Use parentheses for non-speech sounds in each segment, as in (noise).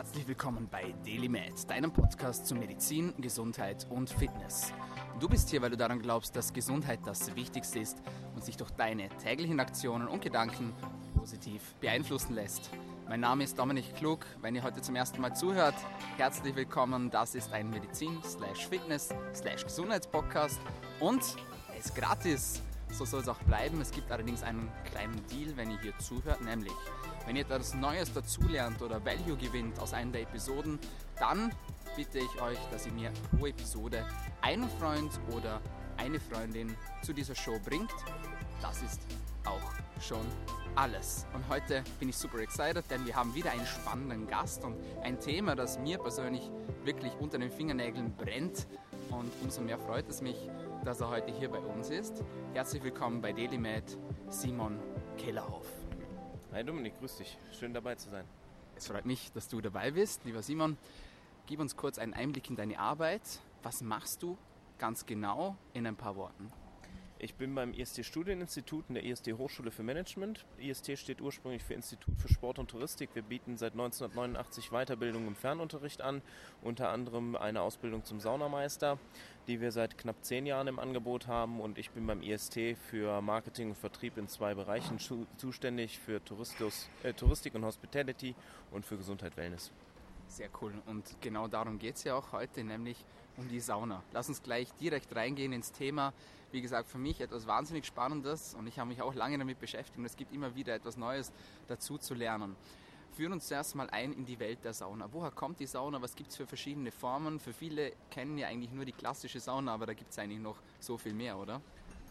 Herzlich willkommen bei DailyMed, deinem Podcast zu Medizin, Gesundheit und Fitness. Du bist hier, weil du daran glaubst, dass Gesundheit das Wichtigste ist und sich durch deine täglichen Aktionen und Gedanken positiv beeinflussen lässt. Mein Name ist Dominik Klug. Wenn ihr heute zum ersten Mal zuhört, herzlich willkommen. Das ist ein Medizin-Fitness-Gesundheitspodcast und er ist gratis. So soll es auch bleiben. Es gibt allerdings einen kleinen Deal, wenn ihr hier zuhört, nämlich wenn ihr etwas Neues dazulernt oder Value gewinnt aus einer der Episoden, dann bitte ich euch, dass ihr mir pro Episode einen Freund oder eine Freundin zu dieser Show bringt. Das ist auch schon alles. Und heute bin ich super excited, denn wir haben wieder einen spannenden Gast und ein Thema, das mir persönlich wirklich unter den Fingernägeln brennt. Und umso mehr freut es mich, dass er heute hier bei uns ist. Herzlich willkommen bei DailyMed, Simon Kellerhoff. Hi Dominik, grüß dich. Schön dabei zu sein. Es freut mich, dass du dabei bist. Lieber Simon, gib uns kurz einen Einblick in deine Arbeit. Was machst du ganz genau in ein paar Worten? Ich bin beim IST Studieninstitut in der IST Hochschule für Management. IST steht ursprünglich für Institut für Sport und Touristik. Wir bieten seit 1989 Weiterbildung im Fernunterricht an, unter anderem eine Ausbildung zum Saunameister, die wir seit knapp zehn Jahren im Angebot haben. Und ich bin beim IST für Marketing und Vertrieb in zwei Bereichen zuständig, für Touristus, äh, Touristik und Hospitality und für Gesundheit Wellness. Sehr cool. Und genau darum geht es ja auch heute, nämlich um die Sauna. Lass uns gleich direkt reingehen ins Thema. Wie gesagt, für mich etwas wahnsinnig Spannendes und ich habe mich auch lange damit beschäftigt und es gibt immer wieder etwas Neues dazu zu lernen. Führen uns zuerst mal ein in die Welt der Sauna. Woher kommt die Sauna? Was gibt es für verschiedene Formen? Für viele kennen ja eigentlich nur die klassische Sauna, aber da gibt es eigentlich noch so viel mehr, oder?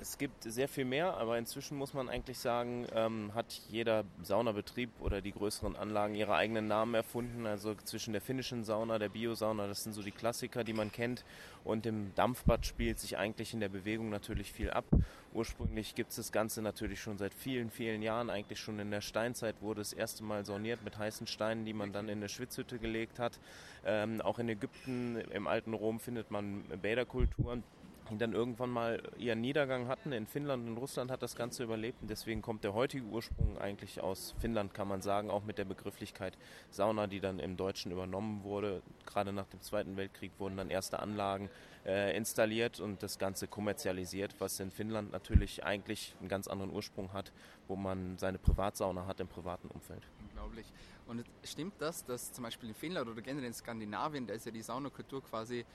Es gibt sehr viel mehr, aber inzwischen muss man eigentlich sagen, ähm, hat jeder Saunabetrieb oder die größeren Anlagen ihre eigenen Namen erfunden. Also zwischen der finnischen Sauna, der Biosauna, das sind so die Klassiker, die man kennt. Und im Dampfbad spielt sich eigentlich in der Bewegung natürlich viel ab. Ursprünglich gibt es das Ganze natürlich schon seit vielen, vielen Jahren. Eigentlich schon in der Steinzeit wurde das erste Mal sauniert mit heißen Steinen, die man dann in eine Schwitzhütte gelegt hat. Ähm, auch in Ägypten, im alten Rom findet man Bäderkulturen die dann irgendwann mal ihren Niedergang hatten. In Finnland und Russland hat das Ganze überlebt und deswegen kommt der heutige Ursprung eigentlich aus Finnland, kann man sagen, auch mit der Begrifflichkeit Sauna, die dann im Deutschen übernommen wurde. Gerade nach dem Zweiten Weltkrieg wurden dann erste Anlagen äh, installiert und das Ganze kommerzialisiert, was in Finnland natürlich eigentlich einen ganz anderen Ursprung hat, wo man seine Privatsauna hat im privaten Umfeld. Unglaublich. Und stimmt das, dass zum Beispiel in Finnland oder generell in Skandinavien, da ist ja die Saunakultur quasi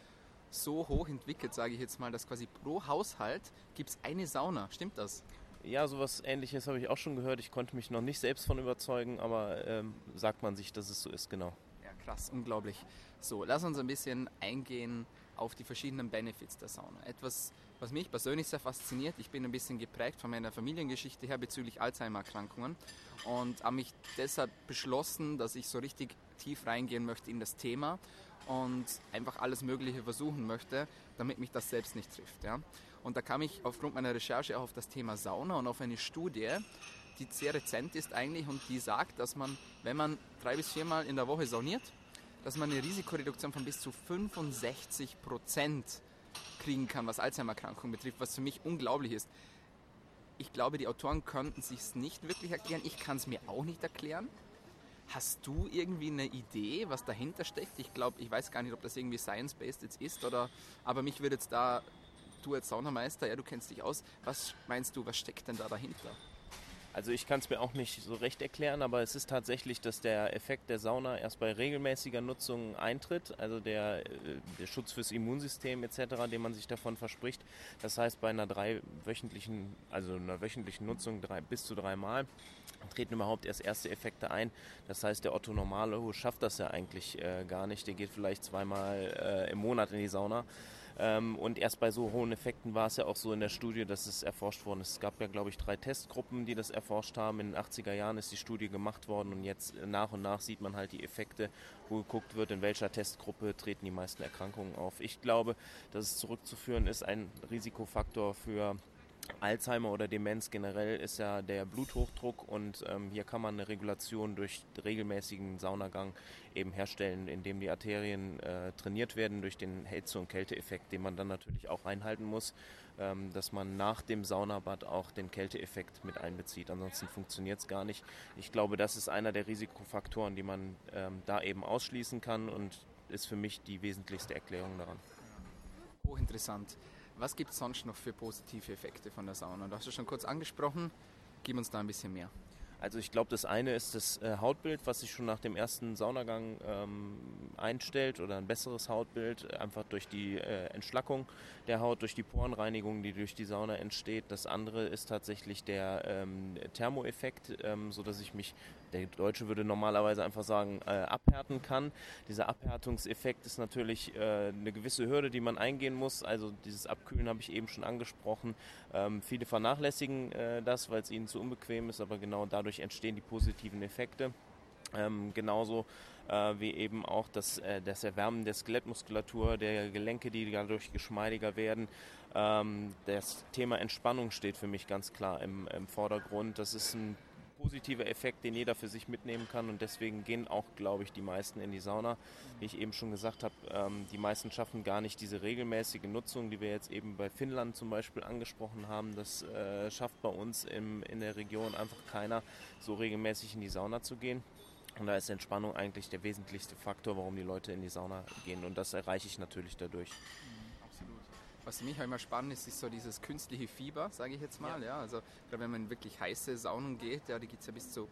so hoch entwickelt, sage ich jetzt mal, dass quasi pro Haushalt gibt es eine Sauna. Stimmt das? Ja, sowas ähnliches habe ich auch schon gehört. Ich konnte mich noch nicht selbst von überzeugen, aber ähm, sagt man sich, dass es so ist, genau. Ja, krass, unglaublich. So, lass uns ein bisschen eingehen auf die verschiedenen Benefits der Sauna. Etwas, was mich persönlich sehr fasziniert, ich bin ein bisschen geprägt von meiner Familiengeschichte her bezüglich Alzheimer-Erkrankungen und habe mich deshalb beschlossen, dass ich so richtig tief reingehen möchte in das Thema und einfach alles Mögliche versuchen möchte, damit mich das selbst nicht trifft. Ja? Und da kam ich aufgrund meiner Recherche auch auf das Thema Sauna und auf eine Studie, die sehr rezent ist eigentlich und die sagt, dass man, wenn man drei bis viermal in der Woche sauniert, dass man eine Risikoreduktion von bis zu 65 Prozent kriegen kann, was Alzheimer-Erkrankungen betrifft, was für mich unglaublich ist. Ich glaube, die Autoren könnten sich es nicht wirklich erklären. Ich kann es mir auch nicht erklären. Hast du irgendwie eine Idee, was dahinter steckt? Ich glaube, ich weiß gar nicht, ob das irgendwie science-based jetzt ist oder, aber mich würde jetzt da, du als Saunameister, ja, du kennst dich aus, was meinst du, was steckt denn da dahinter? Also ich kann es mir auch nicht so recht erklären, aber es ist tatsächlich, dass der Effekt der Sauna erst bei regelmäßiger Nutzung eintritt, also der, äh, der Schutz fürs Immunsystem etc., den man sich davon verspricht. Das heißt, bei einer drei wöchentlichen, also einer wöchentlichen Nutzung drei, bis zu dreimal treten überhaupt erst erste Effekte ein. Das heißt, der Otto Normale schafft das ja eigentlich äh, gar nicht. Der geht vielleicht zweimal äh, im Monat in die Sauna. Ähm, und erst bei so hohen Effekten war es ja auch so in der Studie, dass es erforscht worden ist. Es gab ja, glaube ich, drei Testgruppen, die das erforscht haben. In den 80er Jahren ist die Studie gemacht worden und jetzt nach und nach sieht man halt die Effekte, wo geguckt wird, in welcher Testgruppe treten die meisten Erkrankungen auf. Ich glaube, dass es zurückzuführen ist, ein Risikofaktor für Alzheimer oder Demenz generell ist ja der Bluthochdruck und ähm, hier kann man eine Regulation durch regelmäßigen Saunagang eben herstellen, indem die Arterien äh, trainiert werden durch den Hitze- und Kälteeffekt, den man dann natürlich auch einhalten muss, ähm, dass man nach dem Saunabad auch den Kälteeffekt mit einbezieht. Ansonsten funktioniert es gar nicht. Ich glaube, das ist einer der Risikofaktoren, die man ähm, da eben ausschließen kann und ist für mich die wesentlichste Erklärung daran. Hochinteressant. Was gibt es sonst noch für positive Effekte von der Sauna? Du hast es schon kurz angesprochen. Gib uns da ein bisschen mehr. Also ich glaube, das eine ist das äh, Hautbild, was sich schon nach dem ersten Saunagang ähm, einstellt oder ein besseres Hautbild, einfach durch die äh, Entschlackung der Haut, durch die Porenreinigung, die durch die Sauna entsteht. Das andere ist tatsächlich der ähm, Thermoeffekt, ähm, sodass ich mich, der Deutsche würde normalerweise einfach sagen, äh, abhärten kann. Dieser Abhärtungseffekt ist natürlich äh, eine gewisse Hürde, die man eingehen muss. Also dieses Abkühlen habe ich eben schon angesprochen. Ähm, viele vernachlässigen äh, das, weil es ihnen zu unbequem ist, aber genau dadurch entstehen die positiven Effekte. Ähm, genauso äh, wie eben auch das, äh, das Erwärmen der Skelettmuskulatur, der Gelenke, die dadurch geschmeidiger werden. Ähm, das Thema Entspannung steht für mich ganz klar im, im Vordergrund. Das ist ein positiver Effekt, den jeder für sich mitnehmen kann und deswegen gehen auch, glaube ich, die meisten in die Sauna. Wie ich eben schon gesagt habe, ähm, die meisten schaffen gar nicht diese regelmäßige Nutzung, die wir jetzt eben bei Finnland zum Beispiel angesprochen haben. Das äh, schafft bei uns im, in der Region einfach keiner, so regelmäßig in die Sauna zu gehen. Und da ist Entspannung eigentlich der wesentlichste Faktor, warum die Leute in die Sauna gehen. Und das erreiche ich natürlich dadurch. Was für mich auch immer spannend ist, ist so dieses künstliche Fieber, sage ich jetzt mal. Ja. ja also gerade wenn man in wirklich heiße Saunen geht, ja, die gibt es ja bis zu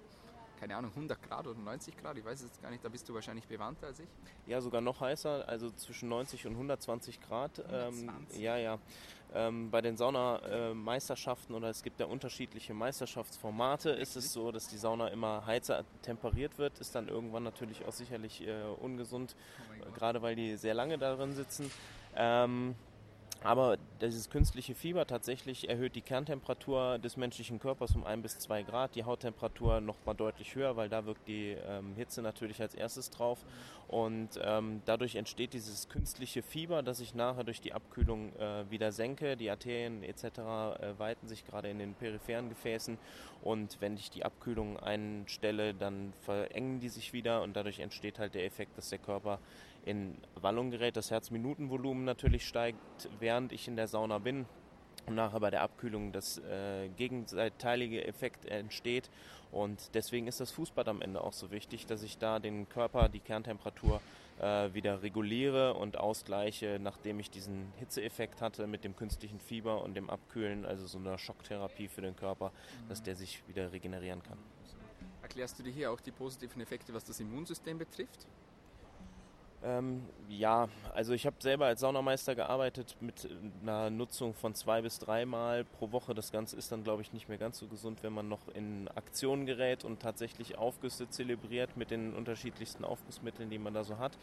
keine Ahnung, 100 Grad oder 90 Grad, ich weiß es gar nicht, da bist du wahrscheinlich bewandter als ich. Ja, sogar noch heißer, also zwischen 90 und 120 Grad. 120. Ähm, ja, ja. Ähm, bei den Saunameisterschaften oder es gibt ja unterschiedliche Meisterschaftsformate, ist es so, dass die Sauna immer heizer temperiert wird, ist dann irgendwann natürlich auch sicherlich äh, ungesund, oh gerade weil die sehr lange darin sitzen. Ähm, aber dieses künstliche Fieber tatsächlich erhöht die Kerntemperatur des menschlichen Körpers um ein bis zwei Grad, die Hauttemperatur noch mal deutlich höher, weil da wirkt die ähm, Hitze natürlich als erstes drauf. Und ähm, dadurch entsteht dieses künstliche Fieber, das ich nachher durch die Abkühlung äh, wieder senke. Die Arterien etc. Äh, weiten sich gerade in den peripheren Gefäßen. Und wenn ich die Abkühlung einstelle, dann verengen die sich wieder und dadurch entsteht halt der Effekt, dass der Körper in Wallung gerät, das Herzminutenvolumen natürlich steigt, während ich in der Sauna bin und nachher bei der Abkühlung das äh, gegenseitige Effekt entsteht. Und deswegen ist das Fußbad am Ende auch so wichtig, dass ich da den Körper, die Kerntemperatur äh, wieder reguliere und ausgleiche, nachdem ich diesen Hitzeeffekt hatte mit dem künstlichen Fieber und dem Abkühlen, also so einer Schocktherapie für den Körper, mhm. dass der sich wieder regenerieren kann. Erklärst du dir hier auch die positiven Effekte, was das Immunsystem betrifft? Ähm, ja, also ich habe selber als Saunameister gearbeitet mit einer Nutzung von zwei bis dreimal pro Woche. Das Ganze ist dann, glaube ich, nicht mehr ganz so gesund, wenn man noch in Aktion gerät und tatsächlich Aufgüsse zelebriert mit den unterschiedlichsten Aufgussmitteln, die man da so hat.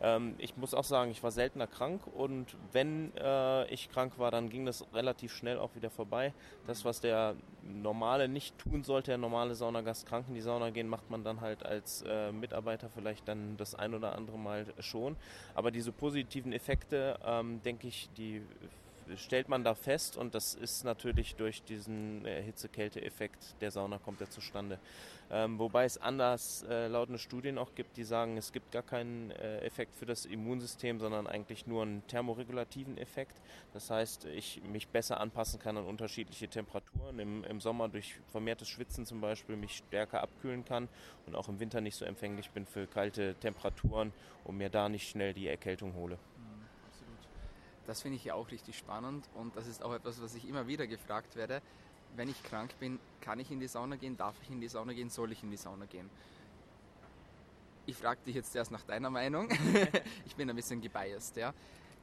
Ähm, ich muss auch sagen, ich war seltener krank und wenn äh, ich krank war, dann ging das relativ schnell auch wieder vorbei. Das, was der normale nicht tun sollte, der normale Saunagast krank in die Sauna gehen, macht man dann halt als äh, Mitarbeiter vielleicht dann das ein oder andere Mal schon. Aber diese positiven Effekte, ähm, denke ich, die stellt man da fest und das ist natürlich durch diesen äh, Hitze-Kälte-Effekt der Sauna kommt er zustande. Ähm, wobei es anders äh, lautende Studien auch gibt, die sagen, es gibt gar keinen äh, Effekt für das Immunsystem, sondern eigentlich nur einen thermoregulativen Effekt. Das heißt, ich mich besser anpassen kann an unterschiedliche Temperaturen. Im, im Sommer durch vermehrtes Schwitzen zum Beispiel mich stärker abkühlen kann und auch im Winter nicht so empfänglich bin für kalte Temperaturen und mir da nicht schnell die Erkältung hole. Das finde ich ja auch richtig spannend und das ist auch etwas, was ich immer wieder gefragt werde wenn ich krank bin, kann ich in die Sauna gehen, darf ich in die Sauna gehen, soll ich in die Sauna gehen? Ich frage dich jetzt erst nach deiner Meinung. (laughs) ich bin ein bisschen gebiased. Ja.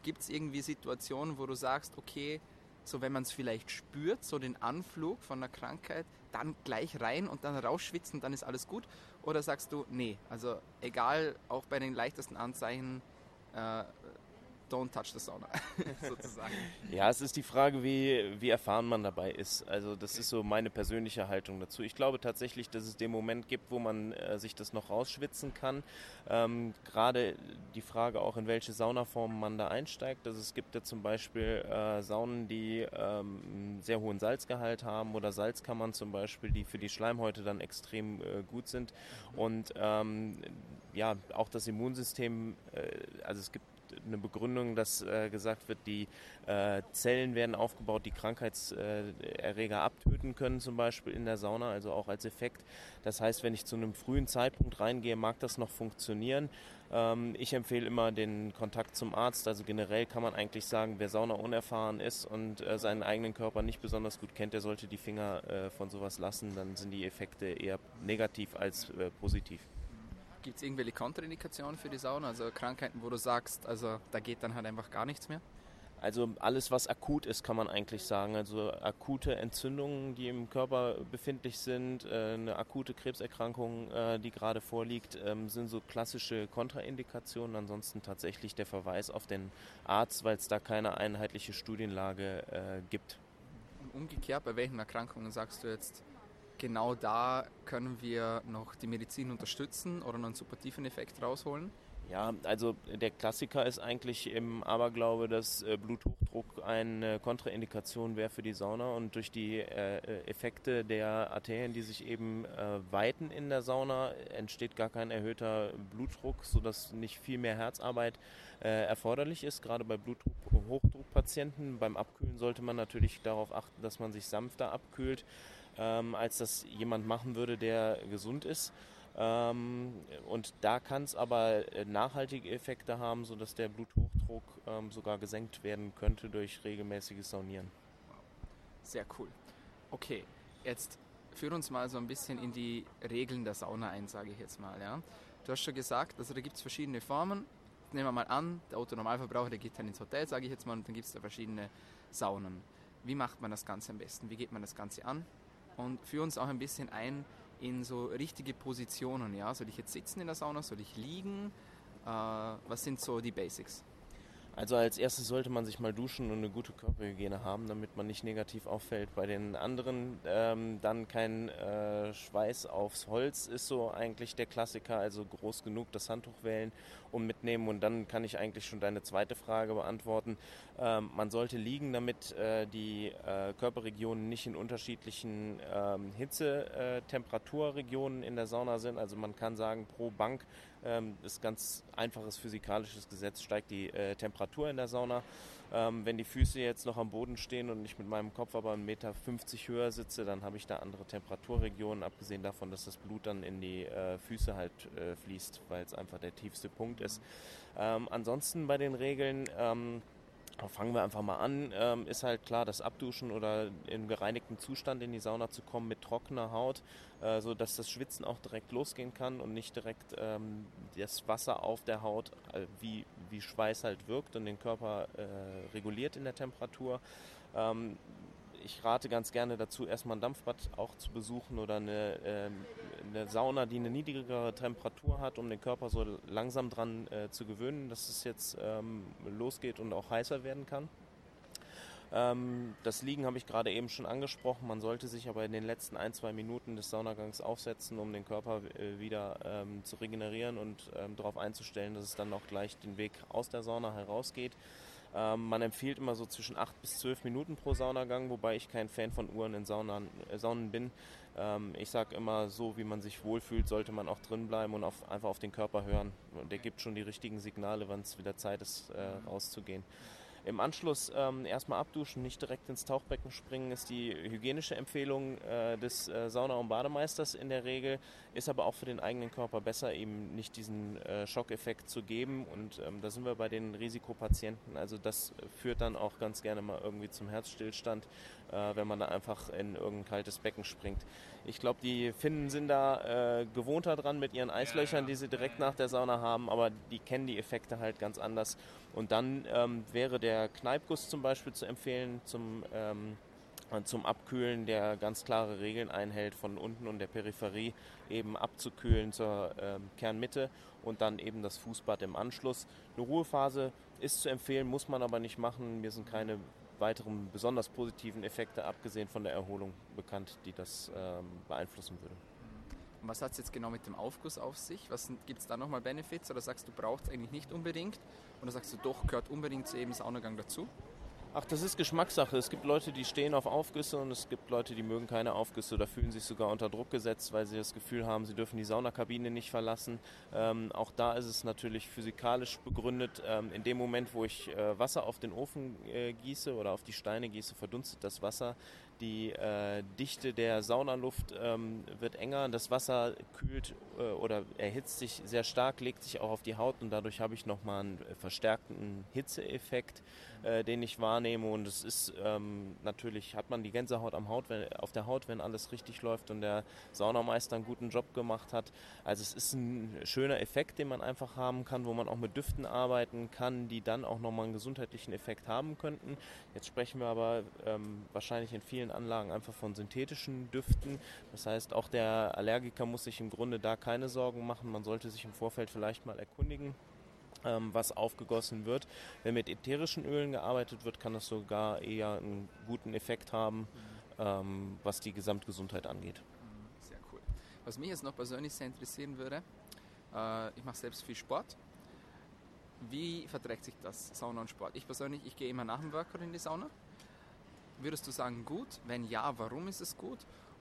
Gibt es irgendwie Situationen, wo du sagst, okay, so wenn man es vielleicht spürt, so den Anflug von einer Krankheit, dann gleich rein und dann rausschwitzen, dann ist alles gut? Oder sagst du, nee, also egal, auch bei den leichtesten Anzeichen, äh, don't touch the sauna, (laughs) sozusagen. Ja, es ist die Frage, wie, wie erfahren man dabei ist. Also das ist so meine persönliche Haltung dazu. Ich glaube tatsächlich, dass es den Moment gibt, wo man äh, sich das noch rausschwitzen kann. Ähm, Gerade die Frage auch, in welche Saunaform man da einsteigt. Also es gibt ja zum Beispiel äh, Saunen, die ähm, einen sehr hohen Salzgehalt haben oder Salzkammern zum Beispiel, die für die Schleimhäute dann extrem äh, gut sind. Und ähm, ja, auch das Immunsystem, äh, also es gibt eine Begründung, dass äh, gesagt wird, die äh, Zellen werden aufgebaut, die Krankheitserreger abtöten können, zum Beispiel in der Sauna, also auch als Effekt. Das heißt, wenn ich zu einem frühen Zeitpunkt reingehe, mag das noch funktionieren. Ähm, ich empfehle immer den Kontakt zum Arzt. Also generell kann man eigentlich sagen, wer Sauna unerfahren ist und äh, seinen eigenen Körper nicht besonders gut kennt, der sollte die Finger äh, von sowas lassen. Dann sind die Effekte eher negativ als äh, positiv. Gibt es irgendwelche Kontraindikationen für die Sauna? Also Krankheiten, wo du sagst, also da geht dann halt einfach gar nichts mehr? Also alles, was akut ist, kann man eigentlich sagen. Also akute Entzündungen, die im Körper befindlich sind, äh, eine akute Krebserkrankung, äh, die gerade vorliegt, ähm, sind so klassische Kontraindikationen. Ansonsten tatsächlich der Verweis auf den Arzt, weil es da keine einheitliche Studienlage äh, gibt. Und umgekehrt, bei welchen Erkrankungen sagst du jetzt, genau da können wir noch die Medizin unterstützen oder einen supportiven Effekt rausholen? Ja, also der Klassiker ist eigentlich im Aberglaube, dass äh, Bluthochdruck eine Kontraindikation wäre für die Sauna und durch die äh, Effekte der Arterien, die sich eben äh, weiten in der Sauna, entsteht gar kein erhöhter Blutdruck, sodass nicht viel mehr Herzarbeit äh, erforderlich ist, gerade bei Bluthochdruckpatienten. Beim Abkühlen sollte man natürlich darauf achten, dass man sich sanfter abkühlt ähm, als das jemand machen würde, der gesund ist. Ähm, und da kann es aber äh, nachhaltige Effekte haben, sodass der Bluthochdruck ähm, sogar gesenkt werden könnte durch regelmäßiges Saunieren. Sehr cool. Okay, jetzt führ uns mal so ein bisschen in die Regeln der Sauna ein, sage ich jetzt mal. Ja? Du hast schon gesagt, also da gibt es verschiedene Formen. Nehmen wir mal an, der Autonormalverbraucher, der geht dann ins Hotel, sage ich jetzt mal, und dann gibt es da verschiedene Saunen. Wie macht man das Ganze am besten? Wie geht man das Ganze an? und führe uns auch ein bisschen ein in so richtige Positionen. Ja? Soll ich jetzt sitzen in der Sauna? Soll ich liegen? Äh, was sind so die Basics? Also als erstes sollte man sich mal duschen und eine gute Körperhygiene haben, damit man nicht negativ auffällt. Bei den anderen ähm, dann kein äh, Schweiß aufs Holz ist so eigentlich der Klassiker, also groß genug das Handtuch wählen und mitnehmen. Und dann kann ich eigentlich schon deine zweite Frage beantworten. Ähm, man sollte liegen, damit äh, die äh, Körperregionen nicht in unterschiedlichen ähm, Hitze-Temperaturregionen in der Sauna sind. Also man kann sagen, pro Bank ähm, ist ganz einfaches physikalisches Gesetz, steigt die äh, Temperatur in der Sauna. Ähm, wenn die Füße jetzt noch am Boden stehen und ich mit meinem Kopf aber 1,50 Meter höher sitze, dann habe ich da andere Temperaturregionen, abgesehen davon, dass das Blut dann in die äh, Füße halt äh, fließt, weil es einfach der tiefste Punkt ist. Ähm, ansonsten bei den Regeln ähm, Fangen wir einfach mal an. Ähm, ist halt klar, das Abduschen oder in gereinigten Zustand in die Sauna zu kommen mit trockener Haut, äh, so das Schwitzen auch direkt losgehen kann und nicht direkt ähm, das Wasser auf der Haut äh, wie, wie Schweiß halt wirkt und den Körper äh, reguliert in der Temperatur. Ähm, ich rate ganz gerne dazu, erstmal ein Dampfbad auch zu besuchen oder eine, äh, eine Sauna, die eine niedrigere Temperatur hat, um den Körper so langsam dran äh, zu gewöhnen, dass es jetzt ähm, losgeht und auch heißer werden kann. Ähm, das Liegen habe ich gerade eben schon angesprochen. Man sollte sich aber in den letzten ein, zwei Minuten des Saunagangs aufsetzen, um den Körper äh, wieder ähm, zu regenerieren und ähm, darauf einzustellen, dass es dann auch gleich den Weg aus der Sauna herausgeht. Ähm, man empfiehlt immer so zwischen 8 bis 12 Minuten pro Saunagang, wobei ich kein Fan von Uhren in Saunan, äh, Saunen bin. Ähm, ich sage immer, so wie man sich wohlfühlt, sollte man auch drin bleiben und auf, einfach auf den Körper hören. Der gibt schon die richtigen Signale, wann es wieder Zeit ist, äh, rauszugehen. Im Anschluss ähm, erstmal abduschen, nicht direkt ins Tauchbecken springen, ist die hygienische Empfehlung äh, des äh, Sauna- und Bademeisters in der Regel, ist aber auch für den eigenen Körper besser, eben nicht diesen äh, Schockeffekt zu geben. Und ähm, da sind wir bei den Risikopatienten. Also das führt dann auch ganz gerne mal irgendwie zum Herzstillstand, äh, wenn man da einfach in irgendein kaltes Becken springt. Ich glaube, die Finnen sind da äh, gewohnter dran mit ihren Eislöchern, die sie direkt nach der Sauna haben, aber die kennen die Effekte halt ganz anders. Und dann ähm, wäre der Kneipguss zum Beispiel zu empfehlen zum ähm, zum Abkühlen, der ganz klare Regeln einhält, von unten und der Peripherie eben abzukühlen zur äh, Kernmitte und dann eben das Fußbad im Anschluss. Eine Ruhephase ist zu empfehlen, muss man aber nicht machen. Mir sind keine weiteren besonders positiven Effekte, abgesehen von der Erholung, bekannt, die das ähm, beeinflussen würde. Und was hat es jetzt genau mit dem Aufguss auf sich? Gibt es da nochmal Benefits oder sagst du, braucht es eigentlich nicht unbedingt? Oder sagst du, doch, gehört unbedingt zu jedem Saunagang dazu? Ach, das ist Geschmackssache. Es gibt Leute, die stehen auf Aufgüsse und es gibt Leute, die mögen keine Aufgüsse oder fühlen sich sogar unter Druck gesetzt, weil sie das Gefühl haben, sie dürfen die Saunakabine nicht verlassen. Ähm, auch da ist es natürlich physikalisch begründet. Ähm, in dem Moment, wo ich äh, Wasser auf den Ofen äh, gieße oder auf die Steine gieße, verdunstet das Wasser. Die äh, Dichte der Saunaluft ähm, wird enger, das Wasser kühlt äh, oder erhitzt sich sehr stark, legt sich auch auf die Haut und dadurch habe ich nochmal einen verstärkten Hitzeeffekt, äh, den ich wahrnehme. Und es ist ähm, natürlich, hat man die Gänsehaut am Haut, wenn, auf der Haut, wenn alles richtig läuft und der Saunameister einen guten Job gemacht hat. Also es ist ein schöner Effekt, den man einfach haben kann, wo man auch mit Düften arbeiten kann, die dann auch nochmal einen gesundheitlichen Effekt haben könnten. Jetzt sprechen wir aber ähm, wahrscheinlich in vielen Anlagen einfach von synthetischen Düften. Das heißt, auch der Allergiker muss sich im Grunde da keine Sorgen machen. Man sollte sich im Vorfeld vielleicht mal erkundigen ähm, was aufgegossen wird. Wenn mit ätherischen Ölen gearbeitet wird, kann das sogar eher einen guten Effekt haben, ähm, was die Gesamtgesundheit angeht. Mhm, sehr cool. Was mich jetzt noch persönlich sehr interessieren würde, äh, ich mache selbst viel Sport. Wie verträgt sich das Sauna und Sport? Ich persönlich, ich gehe immer nach dem Workout in die Sauna. Würdest du sagen gut? Wenn ja, warum ist es gut?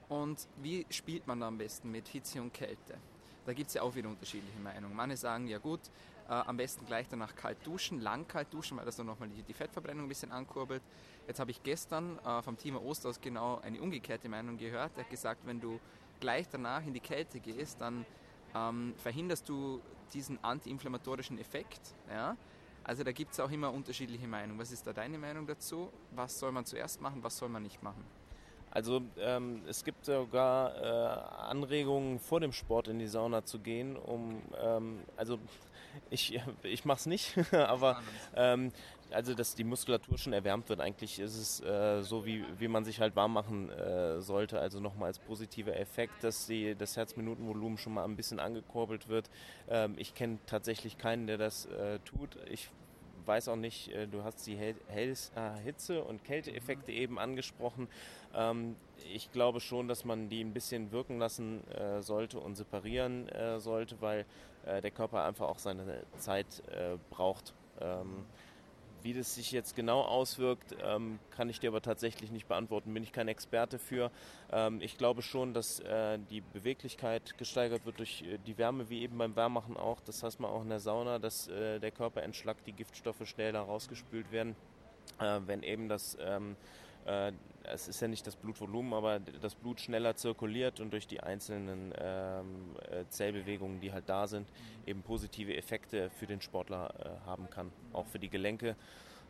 Und wie spielt man da am besten mit Hitze und Kälte? Da gibt es ja auch wieder unterschiedliche Meinungen. Manche sagen, ja gut, äh, am besten gleich danach kalt duschen, lang kalt duschen, weil das dann nochmal die, die Fettverbrennung ein bisschen ankurbelt. Jetzt habe ich gestern äh, vom Team Ost aus genau eine umgekehrte Meinung gehört. Er hat gesagt, wenn du gleich danach in die Kälte gehst, dann ähm, verhinderst du diesen antiinflammatorischen Effekt. Ja? Also da gibt es auch immer unterschiedliche Meinungen. Was ist da deine Meinung dazu? Was soll man zuerst machen, was soll man nicht machen? Also ähm, es gibt sogar äh, Anregungen vor dem Sport in die Sauna zu gehen, um ähm, also ich, (laughs) ich mache es nicht, (laughs) aber ähm, also dass die Muskulatur schon erwärmt wird. Eigentlich ist es äh, so, wie, wie man sich halt warm machen äh, sollte. Also nochmal als positiver Effekt, dass die, das Herzminutenvolumen schon mal ein bisschen angekurbelt wird. Ähm, ich kenne tatsächlich keinen, der das äh, tut. Ich weiß auch nicht, äh, du hast die äh, Hitze- und Kälteeffekte eben angesprochen. Ähm, ich glaube schon, dass man die ein bisschen wirken lassen äh, sollte und separieren sollte, weil der Körper einfach auch seine Zeit braucht. Ähm, wie das sich jetzt genau auswirkt, ähm, kann ich dir aber tatsächlich nicht beantworten. Bin ich kein Experte für. Ähm, ich glaube schon, dass äh, die Beweglichkeit gesteigert wird durch äh, die Wärme, wie eben beim Wärmachen auch. Das heißt man auch in der Sauna, dass äh, der Körper entschlackt, die Giftstoffe schneller rausgespült werden. Äh, wenn eben das ähm, äh, es ist ja nicht das Blutvolumen, aber das Blut schneller zirkuliert und durch die einzelnen ähm, äh, Zellbewegungen, die halt da sind, eben positive Effekte für den Sportler äh, haben kann. Auch für die Gelenke,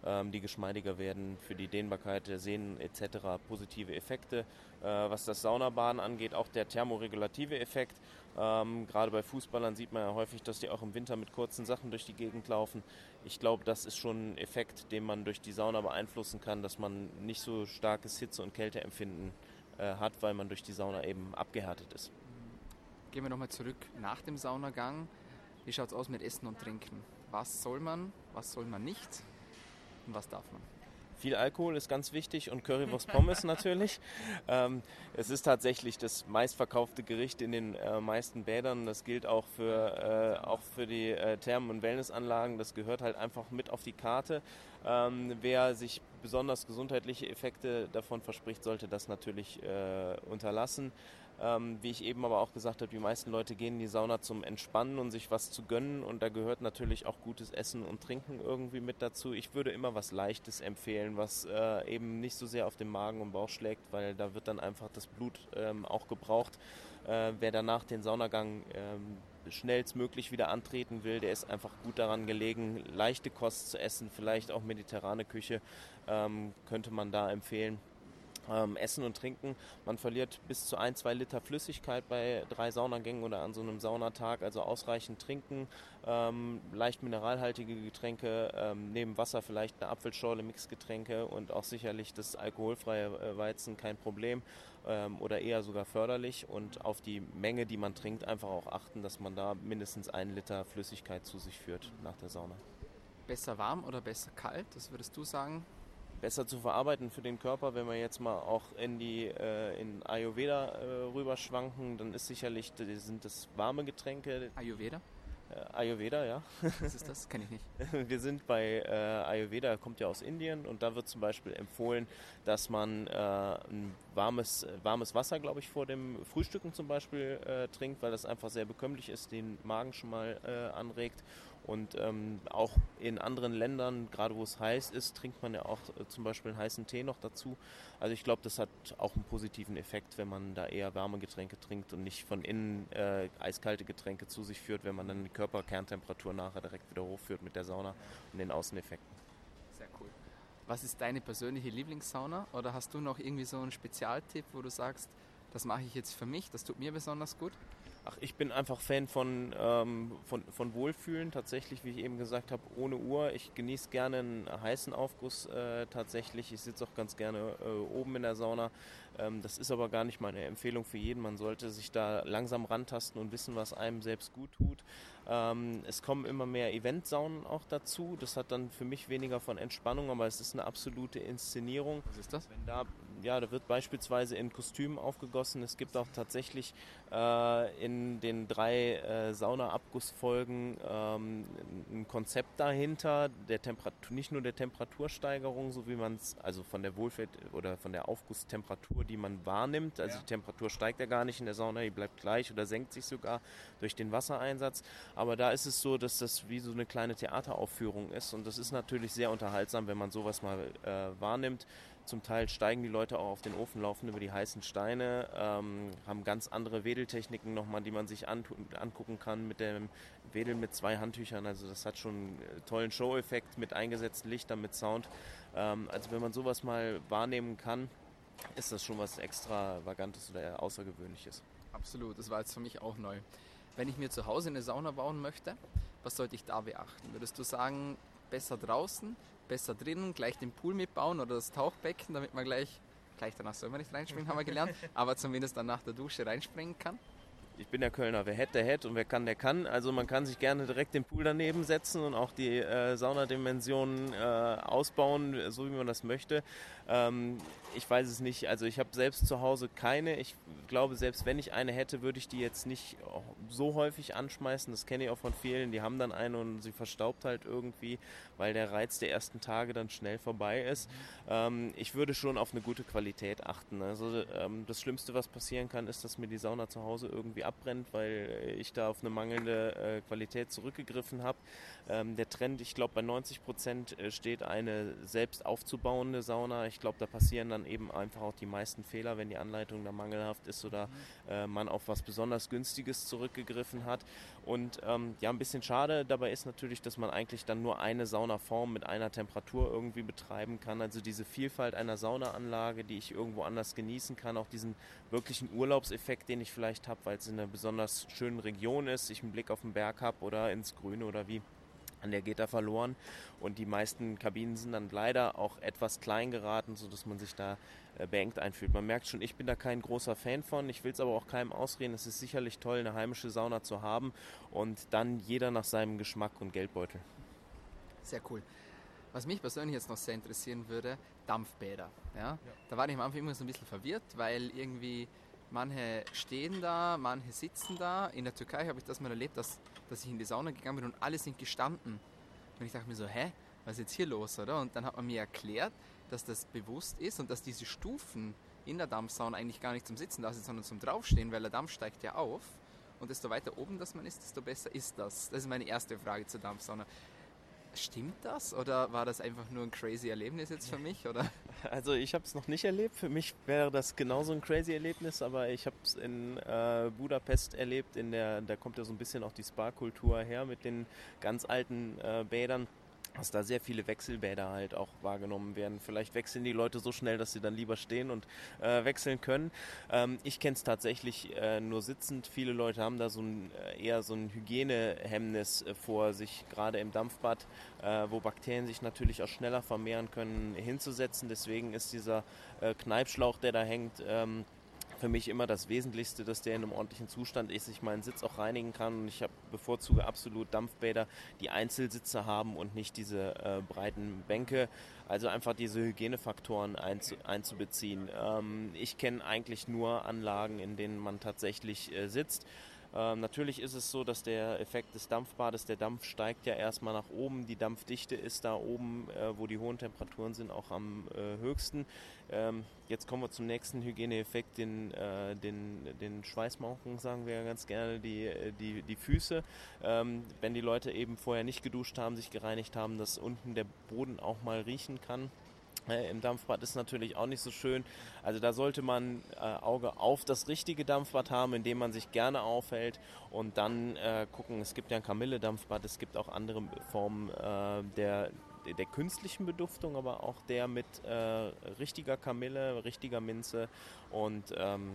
ähm, die geschmeidiger werden, für die Dehnbarkeit der Sehnen etc. positive Effekte. Äh, was das Saunabaden angeht, auch der thermoregulative Effekt. Ähm, gerade bei Fußballern sieht man ja häufig, dass die auch im Winter mit kurzen Sachen durch die Gegend laufen. Ich glaube, das ist schon ein Effekt, den man durch die Sauna beeinflussen kann, dass man nicht so starkes Hitze- und Kälteempfinden äh, hat, weil man durch die Sauna eben abgehärtet ist. Gehen wir nochmal zurück nach dem Saunagang. Wie schaut es aus mit Essen und Trinken? Was soll man, was soll man nicht und was darf man? Viel Alkohol ist ganz wichtig und Currywurst Pommes (laughs) natürlich. Ähm, es ist tatsächlich das meistverkaufte Gericht in den äh, meisten Bädern. Das gilt auch für, äh, auch für die äh, Thermen- und Wellnessanlagen. Das gehört halt einfach mit auf die Karte. Ähm, wer sich besonders gesundheitliche Effekte davon verspricht, sollte das natürlich äh, unterlassen. Ähm, wie ich eben aber auch gesagt habe, die meisten Leute gehen in die Sauna zum Entspannen und sich was zu gönnen und da gehört natürlich auch gutes Essen und Trinken irgendwie mit dazu. Ich würde immer was Leichtes empfehlen, was äh, eben nicht so sehr auf den Magen und Bauch schlägt, weil da wird dann einfach das Blut ähm, auch gebraucht. Äh, wer danach den Saunagang ähm, schnellstmöglich wieder antreten will, der ist einfach gut daran gelegen, leichte Kost zu essen, vielleicht auch mediterrane Küche ähm, könnte man da empfehlen. Ähm, Essen und Trinken. Man verliert bis zu ein, zwei Liter Flüssigkeit bei drei Saunagängen oder an so einem Saunatag. Also ausreichend trinken, ähm, leicht mineralhaltige Getränke, ähm, neben Wasser vielleicht eine Apfelschorle, Mixgetränke und auch sicherlich das alkoholfreie äh, Weizen kein Problem ähm, oder eher sogar förderlich. Und auf die Menge, die man trinkt, einfach auch achten, dass man da mindestens einen Liter Flüssigkeit zu sich führt nach der Sauna. Besser warm oder besser kalt? Das würdest du sagen? Besser zu verarbeiten für den Körper. Wenn wir jetzt mal auch in die äh, in Ayurveda äh, rüberschwanken, dann ist sicherlich sind das warme Getränke. Ayurveda? Äh, Ayurveda, ja. Was ist das? Kenne ich nicht. (laughs) Wir sind bei äh, Ayurveda, kommt ja aus Indien und da wird zum Beispiel empfohlen, dass man äh, ein warmes, warmes Wasser, glaube ich, vor dem Frühstücken zum Beispiel äh, trinkt, weil das einfach sehr bekömmlich ist, den Magen schon mal anregt und ähm, auch in anderen Ländern, gerade wo es heiß ist, trinkt man ja auch äh, zum Beispiel einen heißen Tee noch dazu. Also ich glaube, das hat auch einen positiven Effekt, wenn man da eher warme Getränke trinkt und nicht von innen äh, eiskalte Getränke zu sich führt, wenn man dann die Körperkerntemperatur nachher direkt wieder hochführt mit der Sauna und den Außeneffekten. Sehr cool. Was ist deine persönliche Lieblingssauna? Oder hast du noch irgendwie so einen Spezialtipp, wo du sagst, das mache ich jetzt für mich, das tut mir besonders gut? Ach, ich bin einfach Fan von, ähm, von, von Wohlfühlen, tatsächlich, wie ich eben gesagt habe, ohne Uhr. Ich genieße gerne einen heißen Aufguss äh, tatsächlich. Ich sitze auch ganz gerne äh, oben in der Sauna. Ähm, das ist aber gar nicht meine Empfehlung für jeden. Man sollte sich da langsam rantasten und wissen, was einem selbst gut tut. Ähm, es kommen immer mehr Eventsaunen auch dazu. Das hat dann für mich weniger von Entspannung, aber es ist eine absolute Inszenierung. Was ist das? Wenn da, ja, da wird beispielsweise in Kostümen aufgegossen. Es gibt auch tatsächlich äh, in den drei äh, Saunaabgussfolgen ähm, ein Konzept dahinter, der Temperatur, nicht nur der Temperatursteigerung, so wie man es, also von der Wohlfahrt oder von der Aufgusstemperatur, die man wahrnimmt. Also ja. die Temperatur steigt ja gar nicht in der Sauna, die bleibt gleich oder senkt sich sogar durch den Wassereinsatz. Aber da ist es so, dass das wie so eine kleine Theateraufführung ist und das ist natürlich sehr unterhaltsam, wenn man sowas mal äh, wahrnimmt. Zum Teil steigen die Leute auch auf den Ofen, laufen über die heißen Steine, ähm, haben ganz andere Wedeltechniken nochmal, die man sich angucken kann mit dem Wedeln mit zwei Handtüchern. Also das hat schon einen tollen Show-Effekt mit eingesetzten Lichtern, mit Sound. Ähm, also wenn man sowas mal wahrnehmen kann, ist das schon was extravagantes oder außergewöhnliches. Absolut, das war jetzt für mich auch neu. Wenn ich mir zu Hause eine Sauna bauen möchte, was sollte ich da beachten? Würdest du sagen, besser draußen, besser drinnen, gleich den Pool mitbauen oder das Tauchbecken, damit man gleich, gleich danach soll man nicht reinspringen, haben wir gelernt, (laughs) aber zumindest dann nach der Dusche reinspringen kann? ich bin der Kölner, wer hätte, der hätte und wer kann, der kann. Also man kann sich gerne direkt den Pool daneben setzen und auch die äh, Saunadimensionen äh, ausbauen, so wie man das möchte. Ähm, ich weiß es nicht. Also ich habe selbst zu Hause keine. Ich glaube, selbst wenn ich eine hätte, würde ich die jetzt nicht so häufig anschmeißen. Das kenne ich auch von vielen. Die haben dann eine und sie verstaubt halt irgendwie, weil der Reiz der ersten Tage dann schnell vorbei ist. Ähm, ich würde schon auf eine gute Qualität achten. Also ähm, das Schlimmste, was passieren kann, ist, dass mir die Sauna zu Hause irgendwie abbrennt, weil ich da auf eine mangelnde äh, Qualität zurückgegriffen habe. Ähm, der Trend, ich glaube, bei 90 Prozent äh, steht eine selbst aufzubauende Sauna. Ich glaube, da passieren dann eben einfach auch die meisten Fehler, wenn die Anleitung da mangelhaft ist oder äh, man auf was besonders Günstiges zurückgegriffen hat. Und ähm, ja, ein bisschen schade dabei ist natürlich, dass man eigentlich dann nur eine Saunaform mit einer Temperatur irgendwie betreiben kann. Also diese Vielfalt einer Saunaanlage, die ich irgendwo anders genießen kann, auch diesen wirklichen Urlaubseffekt, den ich vielleicht habe, weil es in einer besonders schönen Region ist, ich einen Blick auf den Berg habe oder ins Grüne oder wie an der geht da verloren und die meisten Kabinen sind dann leider auch etwas klein geraten, sodass man sich da äh, beengt einfühlt. Man merkt schon, ich bin da kein großer Fan von, ich will es aber auch keinem ausreden. Es ist sicherlich toll, eine heimische Sauna zu haben und dann jeder nach seinem Geschmack und Geldbeutel. Sehr cool. Was mich persönlich jetzt noch sehr interessieren würde, Dampfbäder. Ja? ja. Da war ich am Anfang immer so ein bisschen verwirrt, weil irgendwie manche stehen da, manche sitzen da. In der Türkei habe ich das mal erlebt, dass dass ich in die Sauna gegangen bin und alle sind gestanden. Und ich dachte mir so, hä, was ist jetzt hier los, oder? Und dann hat man mir erklärt, dass das bewusst ist und dass diese Stufen in der Dampfsauna eigentlich gar nicht zum Sitzen da sind, sondern zum Draufstehen, weil der Dampf steigt ja auf. Und desto weiter oben das man ist, desto besser ist das. Das ist meine erste Frage zur Dampfsauna. Stimmt das oder war das einfach nur ein crazy Erlebnis jetzt für mich? Oder? Also ich habe es noch nicht erlebt. Für mich wäre das genauso ein crazy Erlebnis, aber ich habe es in äh, Budapest erlebt. In der, da kommt ja so ein bisschen auch die Spa-Kultur her mit den ganz alten äh, Bädern. Dass da sehr viele Wechselbäder halt auch wahrgenommen werden. Vielleicht wechseln die Leute so schnell, dass sie dann lieber stehen und äh, wechseln können. Ähm, ich kenne es tatsächlich äh, nur sitzend. Viele Leute haben da so ein, äh, eher so ein Hygienehemmnis äh, vor sich, gerade im Dampfbad, äh, wo Bakterien sich natürlich auch schneller vermehren können, hinzusetzen. Deswegen ist dieser äh, Kneipschlauch, der da hängt, ähm, für mich immer das Wesentlichste, dass der in einem ordentlichen Zustand ist, ich meinen Sitz auch reinigen kann. Und ich hab, bevorzuge absolut Dampfbäder, die Einzelsitze haben und nicht diese äh, breiten Bänke. Also einfach diese Hygienefaktoren einzu, einzubeziehen. Ähm, ich kenne eigentlich nur Anlagen, in denen man tatsächlich äh, sitzt. Ähm, natürlich ist es so, dass der Effekt des Dampfbades, der Dampf steigt ja erstmal nach oben, die Dampfdichte ist da oben, äh, wo die hohen Temperaturen sind, auch am äh, höchsten. Ähm, jetzt kommen wir zum nächsten Hygieneeffekt, den, äh, den, den Schweißmauchen, sagen wir ja ganz gerne, die, äh, die, die Füße. Ähm, wenn die Leute eben vorher nicht geduscht haben, sich gereinigt haben, dass unten der Boden auch mal riechen kann. Äh, Im Dampfbad ist natürlich auch nicht so schön. Also da sollte man äh, Auge auf das richtige Dampfbad haben, in dem man sich gerne aufhält und dann äh, gucken, es gibt ja ein Kamille-Dampfbad, es gibt auch andere Formen äh, der, der künstlichen Beduftung, aber auch der mit äh, richtiger Kamille, richtiger Minze und ähm,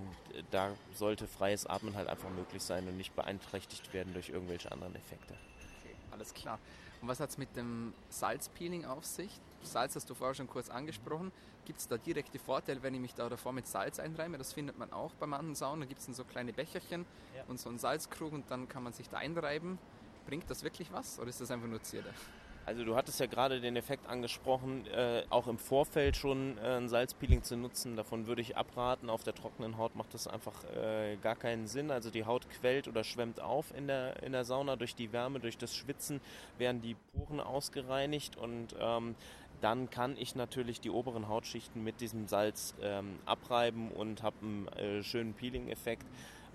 da sollte freies Atmen halt einfach möglich sein und nicht beeinträchtigt werden durch irgendwelche anderen Effekte. Okay, alles klar. Und was hat es mit dem Salzpeeling auf sich? Salz hast du vorher schon kurz angesprochen. Gibt es da direkte Vorteile, wenn ich mich da davor mit Salz einreime? Das findet man auch bei manchen Saunen. Da gibt es so kleine Becherchen ja. und so einen Salzkrug und dann kann man sich da einreiben. Bringt das wirklich was oder ist das einfach nur Zierde? Also du hattest ja gerade den Effekt angesprochen, äh, auch im Vorfeld schon äh, ein Salzpeeling zu nutzen. Davon würde ich abraten. Auf der trockenen Haut macht das einfach äh, gar keinen Sinn. Also die Haut quellt oder schwemmt auf in der, in der Sauna durch die Wärme, durch das Schwitzen werden die Poren ausgereinigt und ähm, dann kann ich natürlich die oberen Hautschichten mit diesem Salz ähm, abreiben und habe einen äh, schönen Peeling-Effekt.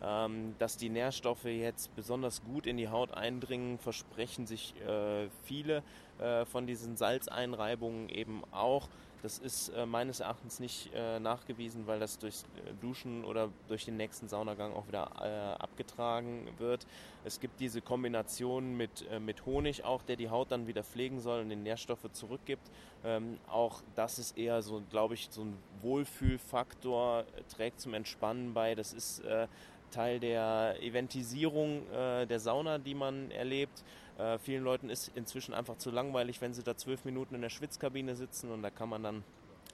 Ähm, dass die Nährstoffe jetzt besonders gut in die Haut eindringen, versprechen sich äh, viele äh, von diesen Salzeinreibungen eben auch. Das ist äh, meines Erachtens nicht äh, nachgewiesen, weil das durch äh, Duschen oder durch den nächsten Saunagang auch wieder äh, abgetragen wird. Es gibt diese Kombination mit, äh, mit Honig auch, der die Haut dann wieder pflegen soll und den Nährstoffe zurückgibt. Ähm, auch das ist eher so, glaube ich, so ein Wohlfühlfaktor, trägt zum Entspannen bei. Das ist Teil der Eventisierung der Sauna, die man erlebt. Äh, vielen Leuten ist inzwischen einfach zu langweilig, wenn sie da zwölf Minuten in der Schwitzkabine sitzen und da kann man dann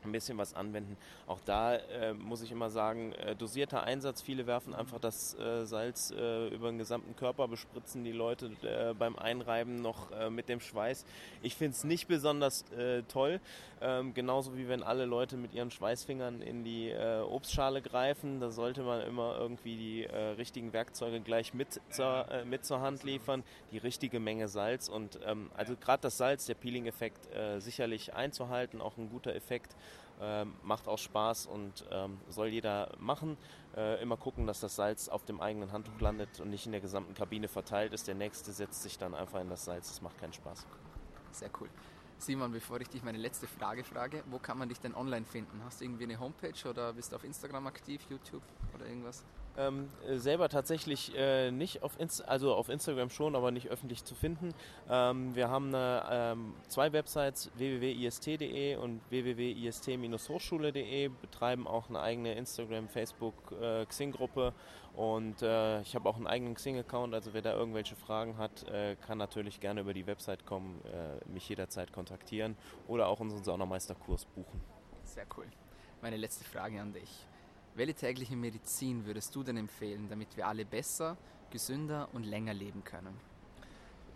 ein bisschen was anwenden. Auch da äh, muss ich immer sagen, äh, dosierter Einsatz. Viele werfen einfach das äh, Salz äh, über den gesamten Körper, bespritzen die Leute äh, beim Einreiben noch äh, mit dem Schweiß. Ich finde es nicht besonders toll. Ähm, genauso wie wenn alle Leute mit ihren Schweißfingern in die Obstschale greifen. Da sollte man immer irgendwie die richtigen Werkzeuge gleich mit zur, mit zur Hand liefern. Die richtige Menge Salz. Und ähm, also gerade das Salz, der Peeling-Effekt sicherlich einzuhalten, auch ein guter Effekt. Ähm, macht auch Spaß und ähm, soll jeder machen. Äh, immer gucken, dass das Salz auf dem eigenen Handtuch landet und nicht in der gesamten Kabine verteilt ist. Der nächste setzt sich dann einfach in das Salz. Das macht keinen Spaß. Sehr cool. Simon, bevor ich dich meine letzte Frage frage, wo kann man dich denn online finden? Hast du irgendwie eine Homepage oder bist du auf Instagram aktiv, YouTube oder irgendwas? Ähm, äh, selber tatsächlich äh, nicht auf Inst also auf Instagram schon, aber nicht öffentlich zu finden. Ähm, wir haben eine, ähm, zwei Websites www.ist.de und www.ist-hochschule.de betreiben auch eine eigene Instagram, Facebook, äh, Xing-Gruppe und äh, ich habe auch einen eigenen Xing-Account. Also wer da irgendwelche Fragen hat, äh, kann natürlich gerne über die Website kommen, äh, mich jederzeit kontaktieren oder auch unseren Saunameisterkurs buchen. Sehr cool. Meine letzte Frage an dich. Welche tägliche Medizin würdest du denn empfehlen, damit wir alle besser, gesünder und länger leben können?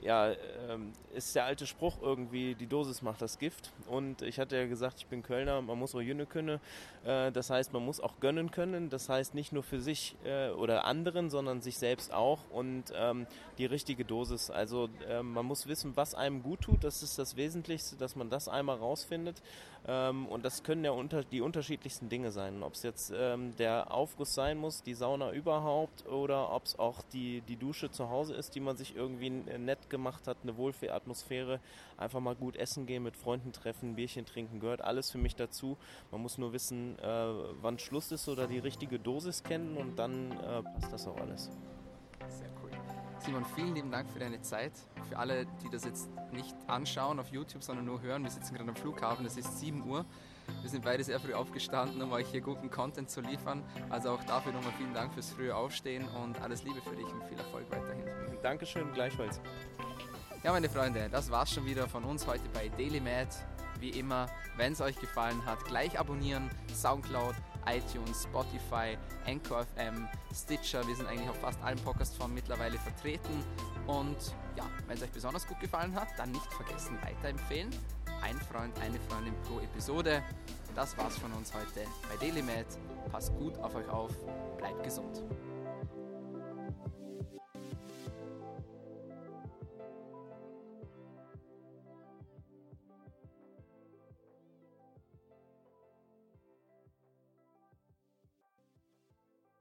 ja, ähm, ist der alte Spruch irgendwie, die Dosis macht das Gift. Und ich hatte ja gesagt, ich bin Kölner, man muss auch Jünne können. Äh, das heißt, man muss auch gönnen können. Das heißt, nicht nur für sich äh, oder anderen, sondern sich selbst auch. Und ähm, die richtige Dosis. Also äh, man muss wissen, was einem gut tut. Das ist das Wesentlichste, dass man das einmal rausfindet. Ähm, und das können ja unter, die unterschiedlichsten Dinge sein. Ob es jetzt ähm, der Aufguss sein muss, die Sauna überhaupt, oder ob es auch die, die Dusche zu Hause ist, die man sich irgendwie nett gemacht hat, eine Wohlfühlatmosphäre. Einfach mal gut essen gehen, mit Freunden treffen, Bierchen trinken, gehört alles für mich dazu. Man muss nur wissen, äh, wann Schluss ist oder die richtige Dosis kennen und dann äh, passt das auch alles. Sehr cool. Simon, vielen lieben Dank für deine Zeit. Für alle, die das jetzt nicht anschauen auf YouTube, sondern nur hören, wir sitzen gerade am Flughafen, es ist 7 Uhr. Wir sind beide sehr früh aufgestanden, um euch hier guten Content zu liefern. Also auch dafür nochmal vielen Dank fürs frühe Aufstehen und alles Liebe für dich und viel Erfolg weiterhin. Dankeschön, gleichfalls. Ja, meine Freunde, das war's schon wieder von uns heute bei DailyMed. Wie immer, wenn es euch gefallen hat, gleich abonnieren, Soundcloud, iTunes, Spotify, Anchor FM, Stitcher. Wir sind eigentlich auf fast allen Podcast-Formen mittlerweile vertreten. Und ja, wenn es euch besonders gut gefallen hat, dann nicht vergessen weiterempfehlen. Ein Freund, eine Freundin pro Episode. Das war's von uns heute bei DailyMed. Passt gut auf euch auf, bleibt gesund.